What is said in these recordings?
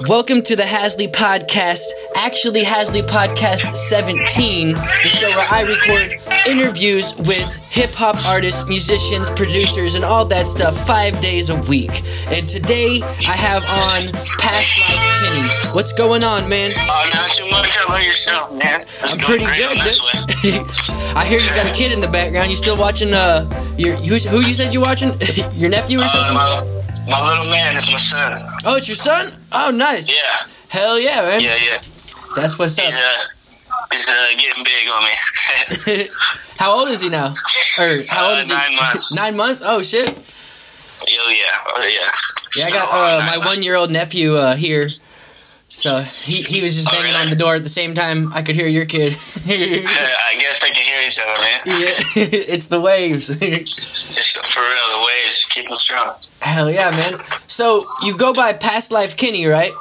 Welcome to the Hazzlee Podcast, actually Hazzlee Podcast 17, the show where I record interviews with hip hop artists, musicians, producers, and all that stuff five days a week. And today I have on Past Life Kenny. What's going on, man? Oh, not too much. How about yourself, man? It's I'm pretty good, on this dude. way. I hear you got a kid in the background. You still watching? Uh, your who's, who you said you watching? your nephew or Uh, something? my, my little man is my son. Oh, it's your son. Oh, nice. Yeah, Hell yeah, man. yeah, yeah. That's what's He's up. uh, he's uh, getting big on me. how old is he now? Or how old Uh, is he? nine months. Nine months? Oh shit. oh yeah, oh yeah. Yeah, I got Oh, uh, my one year old nephew uh, here. So he, he was just Oh, banging really? on the door at the same time I could hear your kid. I guess they can hear each other, man. Yeah, it's the waves. Just for real, the waves keep them strong. Hell yeah, man. So you go by Past Life Kenny, right?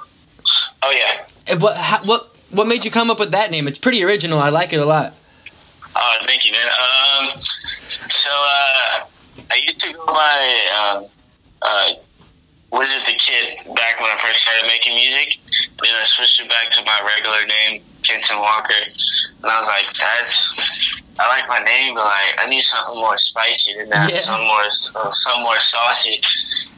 Oh yeah. And what how, what what made you come up with that name? It's pretty original. I like it a lot. Oh, thank you, man. Um, so uh, I used to go by um, uh, Wizard the Kid back when I first started making music. Then I switched it back to my regular name, Kenton Walker. And I was like, that's I like my name, but like I need something more spicy than that, Yeah. some more uh, some more saucy.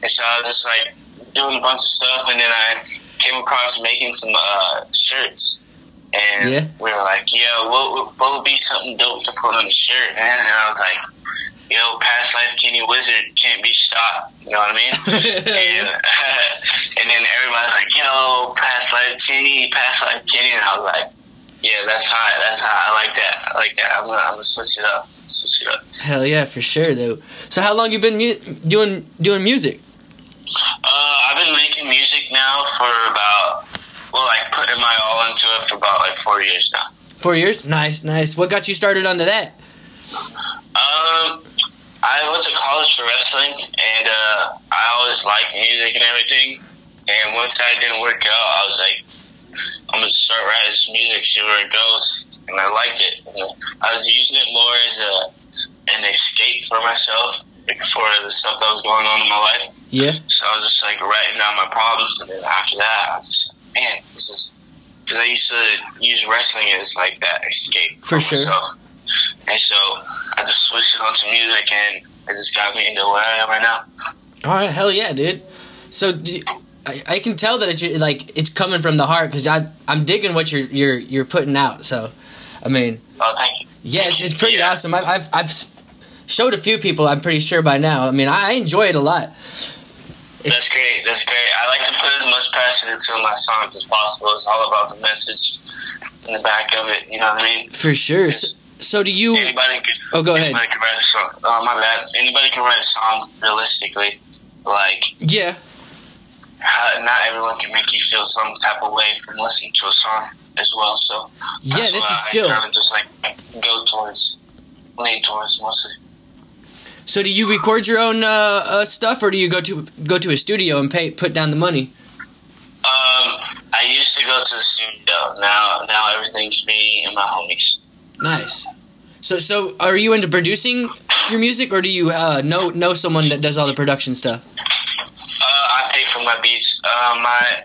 And so I was just like doing a bunch of stuff, and then I came across making some uh, shirts. And Yeah. we were like, yo, what, what would be something dope to put on the shirt, man? And I was like, yo, past life Kenny Wizard can't be stopped. You know what I mean? and, and then everybody's like, yo, past life Kenny, past life Kenny. And I was like, yeah, that's how, that's how I like that. I like that. I'm gonna, I'm gonna switch it up. Switch it up. Hell yeah, for sure, though. So how long you been mu- doing doing music? Uh, I've been making music now for about, well, like putting my all into it for about like four years now. Four years. Nice, nice. What got you started onto that? Um, I went to college for wrestling, and uh, I always liked music and everything. And once that didn't work out, I was like, I'm gonna start writing some music, see where it goes. And I liked it. And I was using it more as a an escape for myself for the stuff that was going on in my life. Yeah. So I was just like writing down my problems, and then after that, I was just like, man, this is because I used to use wrestling as like that escape For sure. myself. And so I just switched it on to music, and it just got me into where I am right now. All right. Hell yeah, dude. So do I, I can tell that it's like it's coming from the heart because I I'm digging what you're you're you're putting out. So, I mean, Oh, thank you. yeah, it's, it's pretty Yeah. awesome. I've, I've I've showed a few people. I'm pretty sure by now. I mean, I, I enjoy it a lot. That's great. That's great. I like to put as much passion into my songs as possible. It's all about the message in the back of it. You know what I mean? For sure. So, so do you? Anybody can. Oh, go ahead. Anybody can write a song. Oh, my bad. Anybody can write a song realistically. Like, Yeah. how, not everyone can make you feel some type of way from listening to a song as well. So Yeah, that's a why skill. I just like go towards, lean towards mostly. So do you record your own uh, uh, stuff, or do you go to go to a studio and pay put down the money? Um, I used to go to the studio. Now, now everything's me and my homies. Nice. So so are you into producing your music, or do you uh, know know someone that does all the production stuff? Uh, I pay for my beats. Uh, my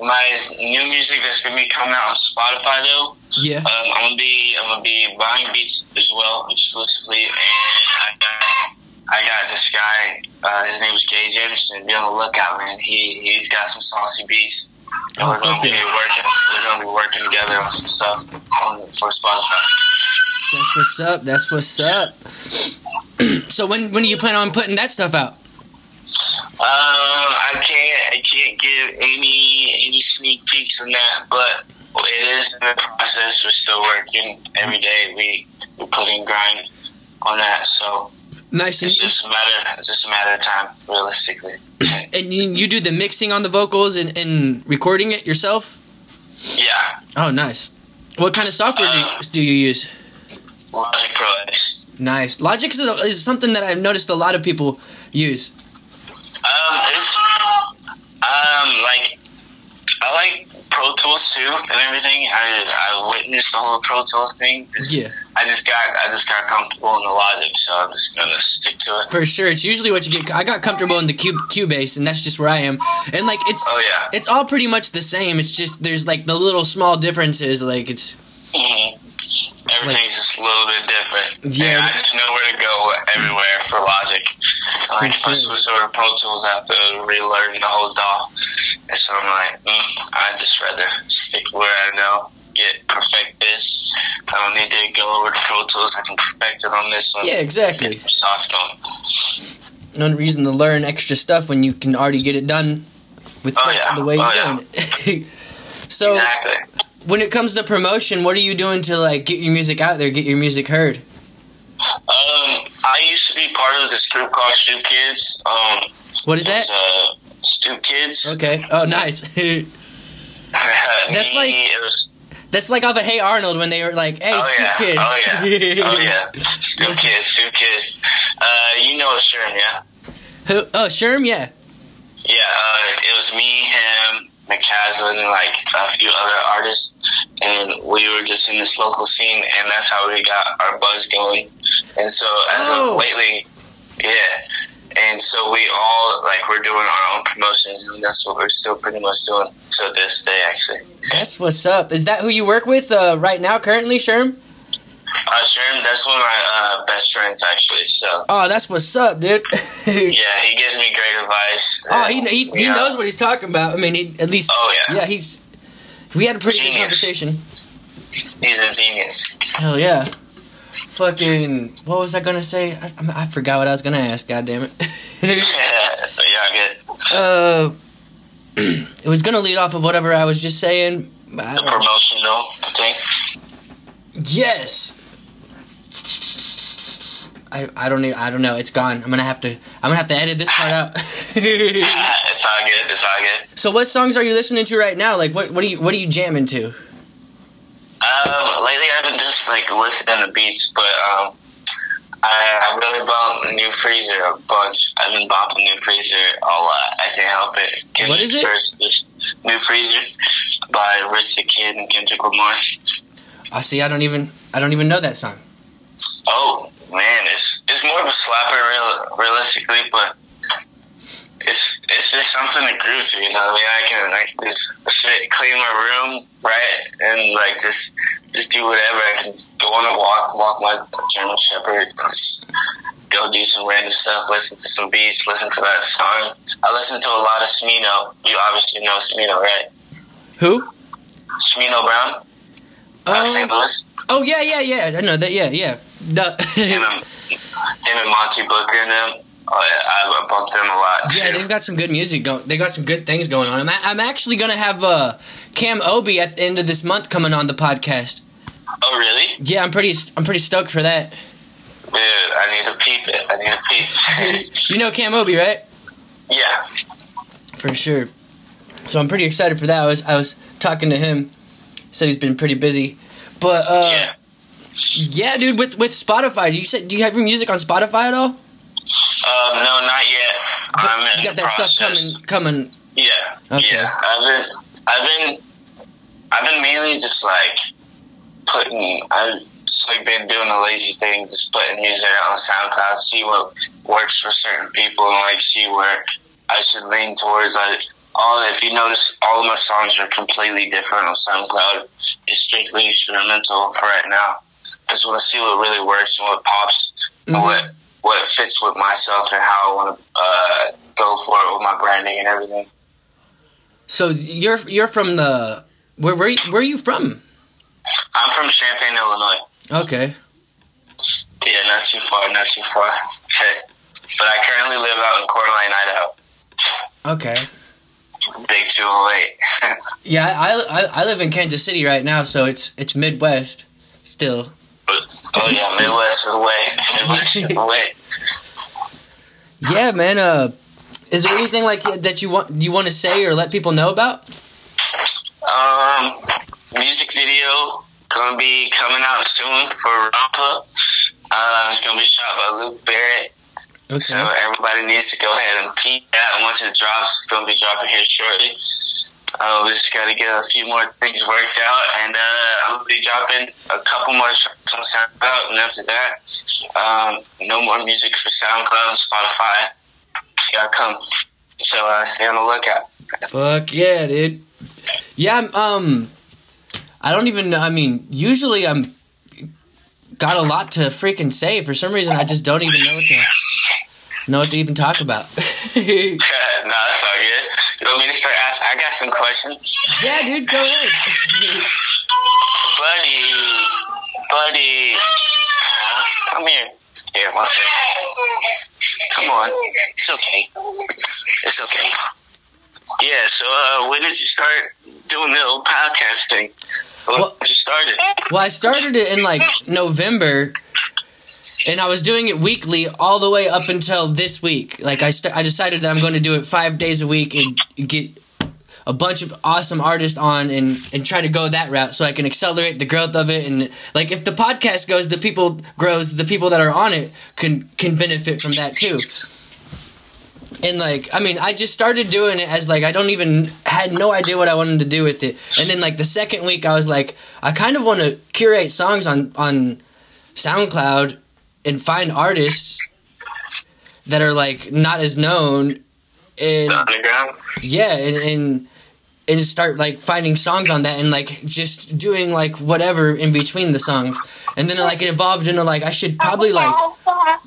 my new music that's gonna be coming out on Spotify though. Yeah. Um, I'm gonna be I'm gonna be buying beats as well exclusively, and I got I got this guy. Uh, his name is Gage Anderson. Be on the lookout, man. He he's got some saucy beats. And Oh, we're gonna be working. We're gonna be working together on some stuff on, for Spotify. That's what's up. That's what's up. so when when do you plan on putting that stuff out? Um, I can't I can't give any any sneak peeks on that, but it is in the process. We're still working every day. We we put in grind on that, so Nice. it's just a matter it's just a matter of time, realistically. and you, you do the mixing on the vocals and, and recording it yourself. yeah, Oh, nice. What kind of software do you, do you use? Logic Pro X. Nice. Logic is, is something that I've noticed a lot of people use. Um, it's um like I like Pro Tools too and everything. I I witnessed the whole Pro Tools thing. Yeah. I just got I just got comfortable in the Logic, so I'm just gonna stick to it. For sure, it's usually what you get. I got comfortable in the Cube Cubase, and that's just where I am. And like, it's Oh yeah. it's all pretty much the same. It's just there's like the little small differences. Like it's hmm Everything's just a little bit different. Yeah. And I just know where to go everywhere for Logic. Like I sure. switch over to Pro Tools, I have to relearn the whole DAW. And so I'm like, mm, I'd just rather stick where I know. Get perfect this. I don't need to go over to Pro Tools. I can perfect it on this one. yeah, exactly. Soft. No reason to learn extra stuff when you can already get it done with Oh, yeah. the way Oh, you're yeah. doing it. so Exactly. When it comes to promotion, what are you doing to like get your music out there, get your music heard? Um, I used to be part of this group called Stoop Kids. Um, What is that? uh, Stoop Kids. Okay. Oh, nice. That's like- That's like off of Hey Arnold when they were like, "Hey, oh Stoop yeah, Kid." oh yeah, oh yeah, Stoop Kids, Stoop Kids. Uh, you know Sherm, yeah, Who? Oh, Sherm, yeah. yeah. Uh, it was me, him, McCaslin, and like a few other artists, and we were just in this local scene, and that's how we got our buzz going. And so as Oh. of lately, yeah. And so we all like we're doing our own promotions, and that's what we're still pretty much doing to this day, actually. That's what's up. Is that who you work with uh, right now, currently, Sherm? Uh, Sherm, that's one of my uh, best friends, actually. So Oh, that's what's up, dude. yeah, he gives me great advice. oh, he he, he knows what he's talking about. I mean, he, at least Oh yeah, yeah, he's. We had a pretty good conversation. he's a genius. Hell yeah. Fucking, what was I gonna say? I, I forgot what I was gonna ask. God damn it. yeah, good. uh, it was gonna lead off of whatever I was just saying. The promotional thing. Yes. I, I don't even, I don't know. It's gone. I'm gonna have to I'm gonna have to edit this part out. it's all good. It's all good. so what songs are you listening to right now? Like what what are you what are you jamming to? Um, lately I've been just like listening to beats, but um, I, I really bumped New Freezer a bunch. I've been bumping New Freezer a lot. I can't help it. What is it? First, New Freezer by Rich the Kid and Kendrick Lamar. I see. I don't even I don't even know that song. Oh man, it's it's more of a slapper, real, realistically, but it's it's just something to groove to. You know, I mean, I can like just sit, clean my room, right, and like just just do whatever. I can go on a walk, walk my German Shepherd, go do some random stuff, listen to some beats, listen to that song. I listen to a lot of Smino. You obviously know Smino, right? Who? Smino Brown, out of St. Louis. oh yeah yeah yeah. I know that. Yeah yeah. Him and him and Monte Booker and them. Oh, I, I bumped them a lot. yeah, too. they've got some good music going. They got some good things going on. I'm, a- I'm actually gonna have uh, Cam O'bi at the end of this month coming on the podcast. Oh, really? Yeah, I'm pretty I'm pretty stoked for that. Dude, I need to peep it. I need to peep. You know Cam O'bi, right? yeah. For sure. So I'm pretty excited for that. I was I was talking to him. Said he's been pretty busy, but uh, Yeah. Yeah, dude. With with Spotify, do you said do you have your music on Spotify at all? Um, no, not yet. I'm in you got that stuff process. coming coming. Yeah. Okay. Yeah. I've been, I've been, I've been mainly just like putting. I've like been doing the lazy thing, just putting music out on SoundCloud, see what works for certain people, and like see where I should lean towards. Like all, if you notice, all of my songs are completely different on SoundCloud. It's strictly instrumental for right now. I just want to see what really works and what pops, and Mhm. what what fits with myself and how I want to uh, go for it with my branding and everything. So you're you're from the where where where are you from? I'm from Champaign, Illinois. Okay. Yeah, not too far, not too far. But I currently live out in Coeur d'Alene, Idaho. Okay. Big 208. Yeah, I, I I live in Kansas City right now, so it's it's Midwest still. But, oh, yeah, Midwest is the way. Midwest is the way. Yeah, man. Uh, is there anything like that you want Do you want to say or let people know about? Um, music video gonna be coming out soon for Rampa. Uh, it's gonna be shot by Luke Barrett. Okay. So everybody needs to go ahead and peek that. And once it drops, it's gonna be dropping here shortly. Uh, we just got to get a few more things worked out, and uh, I'm gonna be dropping a couple more tracks on SoundCloud, and after that, um, no more music for SoundCloud and Spotify. Gotta come. So uh, stay on the lookout. Fuck yeah, dude. Yeah, um, I don't even know. I mean, usually I'm got a lot to freaking say. For some reason, I just don't even know what to know what to even talk about. no, that's all good. You want me to start asking? I got some questions. yeah, dude, go ahead. buddy, buddy, uh, come here. Here, one second. Come on. It's okay. It's okay. Yeah, so uh, when did you start doing the little podcast thing? When Well- did you started? Well, I started it in like November, and I was doing it weekly all the way up until this week. Like I, st- I decided that I'm going to do it five days a week and get a bunch of awesome artists on and and try to go that route so I can accelerate the growth of it. And like if the podcast goes, the people grows, the people that are on it can can benefit from that too. And like, I mean, I just started doing it as like I don't even had no idea what I wanted to do with it. And then like the second week, I was like, I kind of want to curate songs on on SoundCloud and find artists that are like not as known, and yeah, and, and and start like finding songs on that and like just doing like whatever in between the songs. And then like it evolved into like I should probably like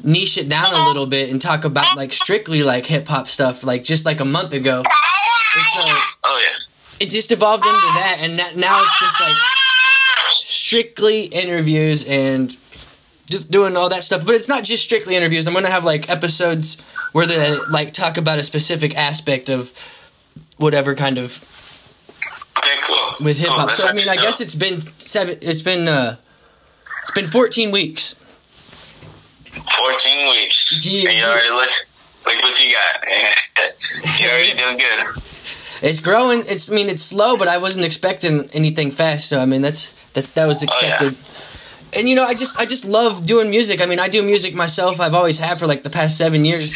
niche it down a little bit and talk about like strictly like hip hop stuff like just like a month ago. So Oh, yeah. it just evolved into that and now it's just like strictly interviews and just doing all that stuff. But it's not just strictly interviews. I'm gonna have like episodes where they like talk about a specific aspect of whatever kind of Okay, cool. with hip Oh, hop. that's so I mean, I actually guess it's been seven. It's been uh, it's been 14 weeks. 14 weeks. Yeah. And you already look, look what you got. You're already doing good. It's growing. It's I mean, it's slow, but I wasn't expecting anything fast. So I mean, that's that's that was Oh, yeah. And you know, I just I just love doing music. I mean, I do music myself. I've always had for like the past seven years.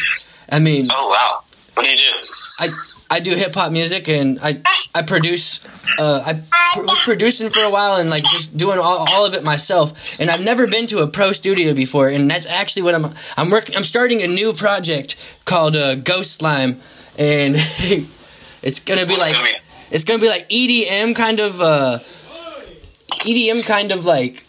I mean, Oh, wow. What do you do? I I do hip hop music and I I produce. Uh, I pr- was producing for a while and like just doing all, all of it myself. And I've never been to a pro studio before. And that's actually what I'm I'm working. I'm starting a new project called uh, Ghost Slime, and it's gonna be like it's gonna be like EDM kind of uh, EDM kind of like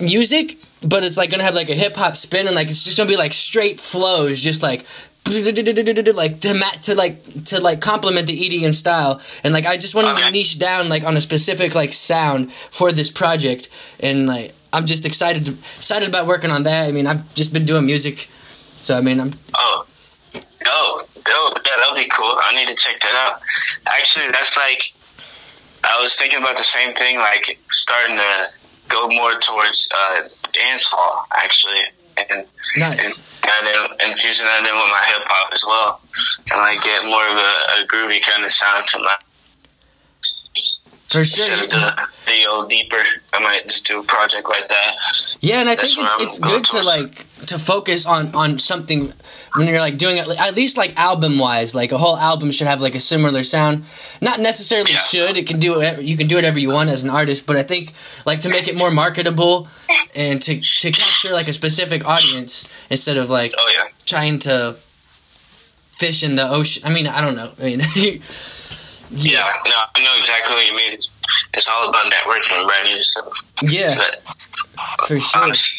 music, but it's like gonna have like a hip hop spin and like it's just gonna be like straight flows, just like like to mat to like to like complement the EDM style. And like I just wanted to niche down like on a specific like sound for this project, and like I'm just excited excited about working on that. I mean I've just been doing music, so I mean I'm oh. Oh, dope. Yeah, that'll be cool. I need to check that out. Actually, that's like, I was thinking about the same thing, like starting to go more towards uh, dance hall, actually. And, nice. and kind of infusing that in with my hip hop as well. And like get more of a, a groovy kind of sound to my For sure. instead of the, the old deeper. I might just do a project like that. Yeah, and I That's think it's it's good to like to focus on on something when you're like doing it at least like album wise. Like a whole album should have like a similar sound. Not necessarily Yeah. should. It can do whatever, you can do whatever you want as an artist, but I think like to make it more marketable and to to capture like a specific audience instead of like Oh yeah. trying to fish in the ocean. I mean, I don't know. I mean, Yeah, no, I know exactly what you mean. It's, it's all about networking, right? So, yeah, but, for sure. honestly,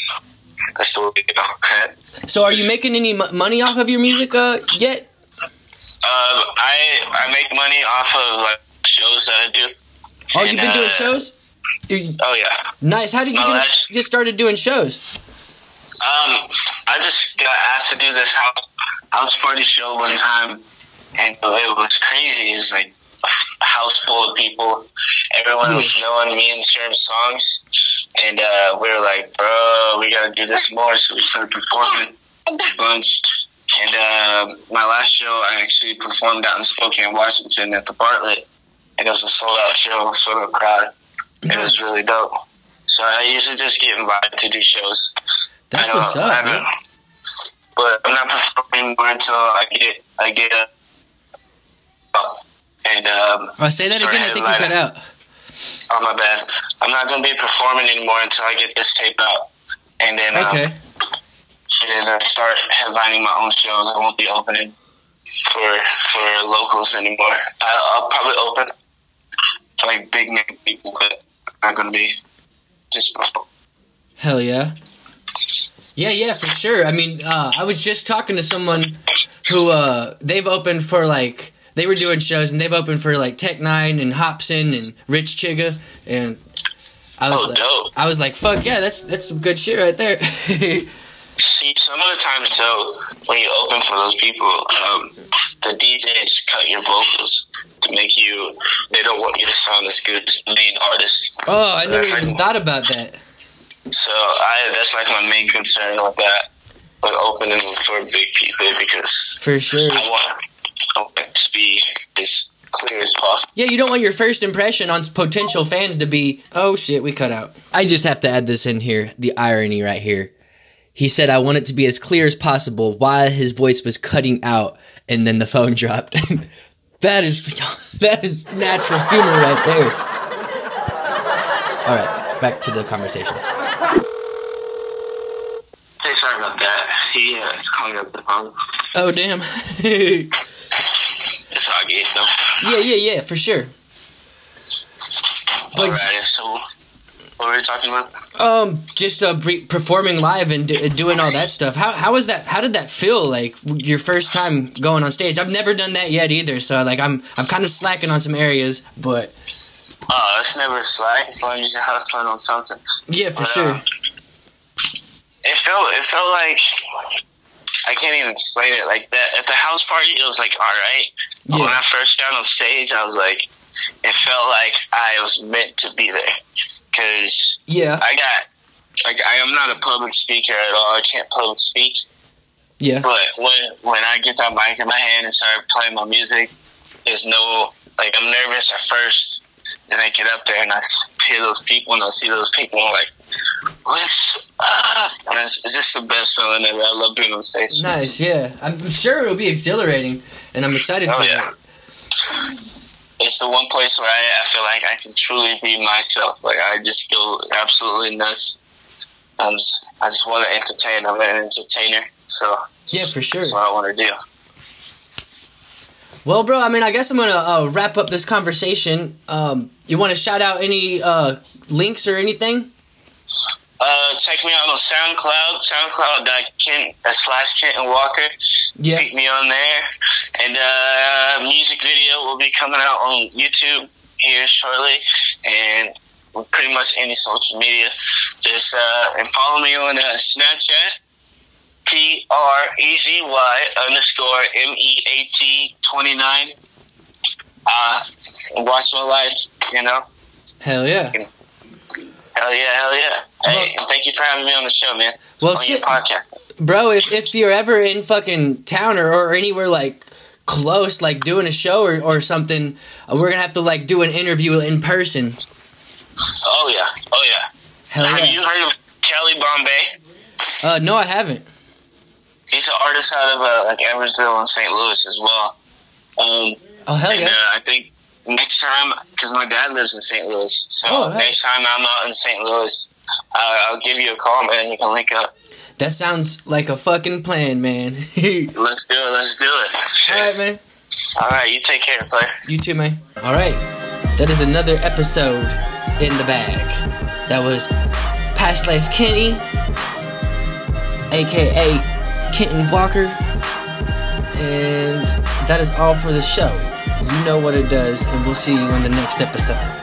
that's the way go. Um, So, are you making any money off of your music uh, yet? Um, I I make money off of like shows that I do. Oh, you've And, been doing uh, shows. You- Oh yeah. Nice. How did you No, get, just started doing shows? Um, I just got asked to do this house house party show one time, and it was crazy. It was like a house full of people. Everyone was knowing me and certain songs, and uh, we were like, "Bro, we gotta do this more." So we started performing a bunch. And uh, my last show, I actually performed out in Spokane, Washington, at the Bartlett, and it was a sold out show, sold out crowd. It was really dope. So I usually just get invited to do shows. That's I what's up, man. But I'm not performing more until I get I get a And um, Oh, say that again. I think you cut out. Oh my bad. I'm not gonna be performing anymore until I get this tape out, and then um, Okay. and then uh, start headlining my own shows. I won't be opening for for locals anymore. I, I'll probably open for like big name people, but I'm not gonna be just. Hell yeah. Yeah, yeah, for sure. I mean, uh, I was just talking to someone who uh, they've opened for like they were doing shows and they've opened for like Tech N9ne and Hopsin and Rich Chigga and I was Oh, like, dope. I was like, fuck yeah, that's that's some good shit right there. See, some of the times though, when you open for those people, um, the DJs cut your vocals to make you. They don't want you to sound as good as the main artist. oh, I So never even like- thought about that. So I that's like my main concern with that, with opening for big people because For sure. I want want to be as clear as possible. Yeah, you don't want your first impression on potential fans to be, oh shit, we cut out. I just have to add this in here, the irony right here. He said, I want it to be as clear as possible while his voice was cutting out, and then the phone dropped. that is that is natural humor right there. All right, back to the conversation. Hey, sorry about that. He uh, is calling up the phone. Oh damn. It's all good though. yeah, yeah, yeah, for sure. But Alright, so what were we talking about? Um, just uh, bre- performing live and do- doing all that stuff. How how was that? How did that feel? Like your first time going on stage? I've never done that yet either. So like I'm I'm kind of slacking on some areas, but Oh, it's never slack as long as you have fun on something. yeah, for But, sure. uh, it felt it felt like I can't even explain it. Like that at the house party, it was like all right. But When I first got on stage, I was like, it felt like I was meant to be there because yeah, I got like I am not a public speaker at all. I can't public speak. yeah, But when when I get that mic in my hand and start playing my music, there's no like I'm nervous at first. Then I get up there and I hear those people and I see those people and I'm like, what's up? And it's, it's just the best feeling ever. I love being on stage. nice. Yeah, I'm sure it'll be exhilarating, and I'm excited Oh, for yeah. that. It's the one place where I, I feel like I can truly be myself. Like I just go absolutely nuts. I'm just, I just want to entertain. I'm an entertainer, so Yeah, for sure. that's what I want to do. Well, bro, I mean, I guess I'm gonna uh, wrap up this conversation. Um, you want to shout out any uh, links or anything? Uh, check me out on SoundCloud, SoundCloud.Kent uh, slash Kenton Walker. Yeah, Keep me on there. And uh, music video will be coming out on YouTube here shortly. And pretty much any social media. Just uh, and follow me on uh, Snapchat. P R E Z Y underscore M E A T 29. Uh, watch my life, you know? hell yeah. Hell yeah, hell yeah. Hey, and thank you for having me on the show, man. Well, on your shit, podcast. bro. If if you're ever in fucking town or, or anywhere like close, like doing a show or, or something, uh, we're gonna have to like do an interview in person. Oh yeah, oh yeah. Hell Have yeah. you heard of Kelly Bombay? Uh, no, I haven't. He's an artist out of uh, like Evansville and St. Louis as well. Um, Oh hell and yeah. uh, I think next time, because my dad lives in St. Louis, so Oh, hey. next time I'm out in St. Louis, uh, I'll give you a call, man. You can link up. That sounds like a fucking plan, man. Let's do it. Let's do it. All right, man. All right, you take care, player. You too, man. All right. That is another episode in the bag. That was Past Life Kenny, aka Kenton Walker. And that is all for the show. You know what it does, and we'll see you in the next episode.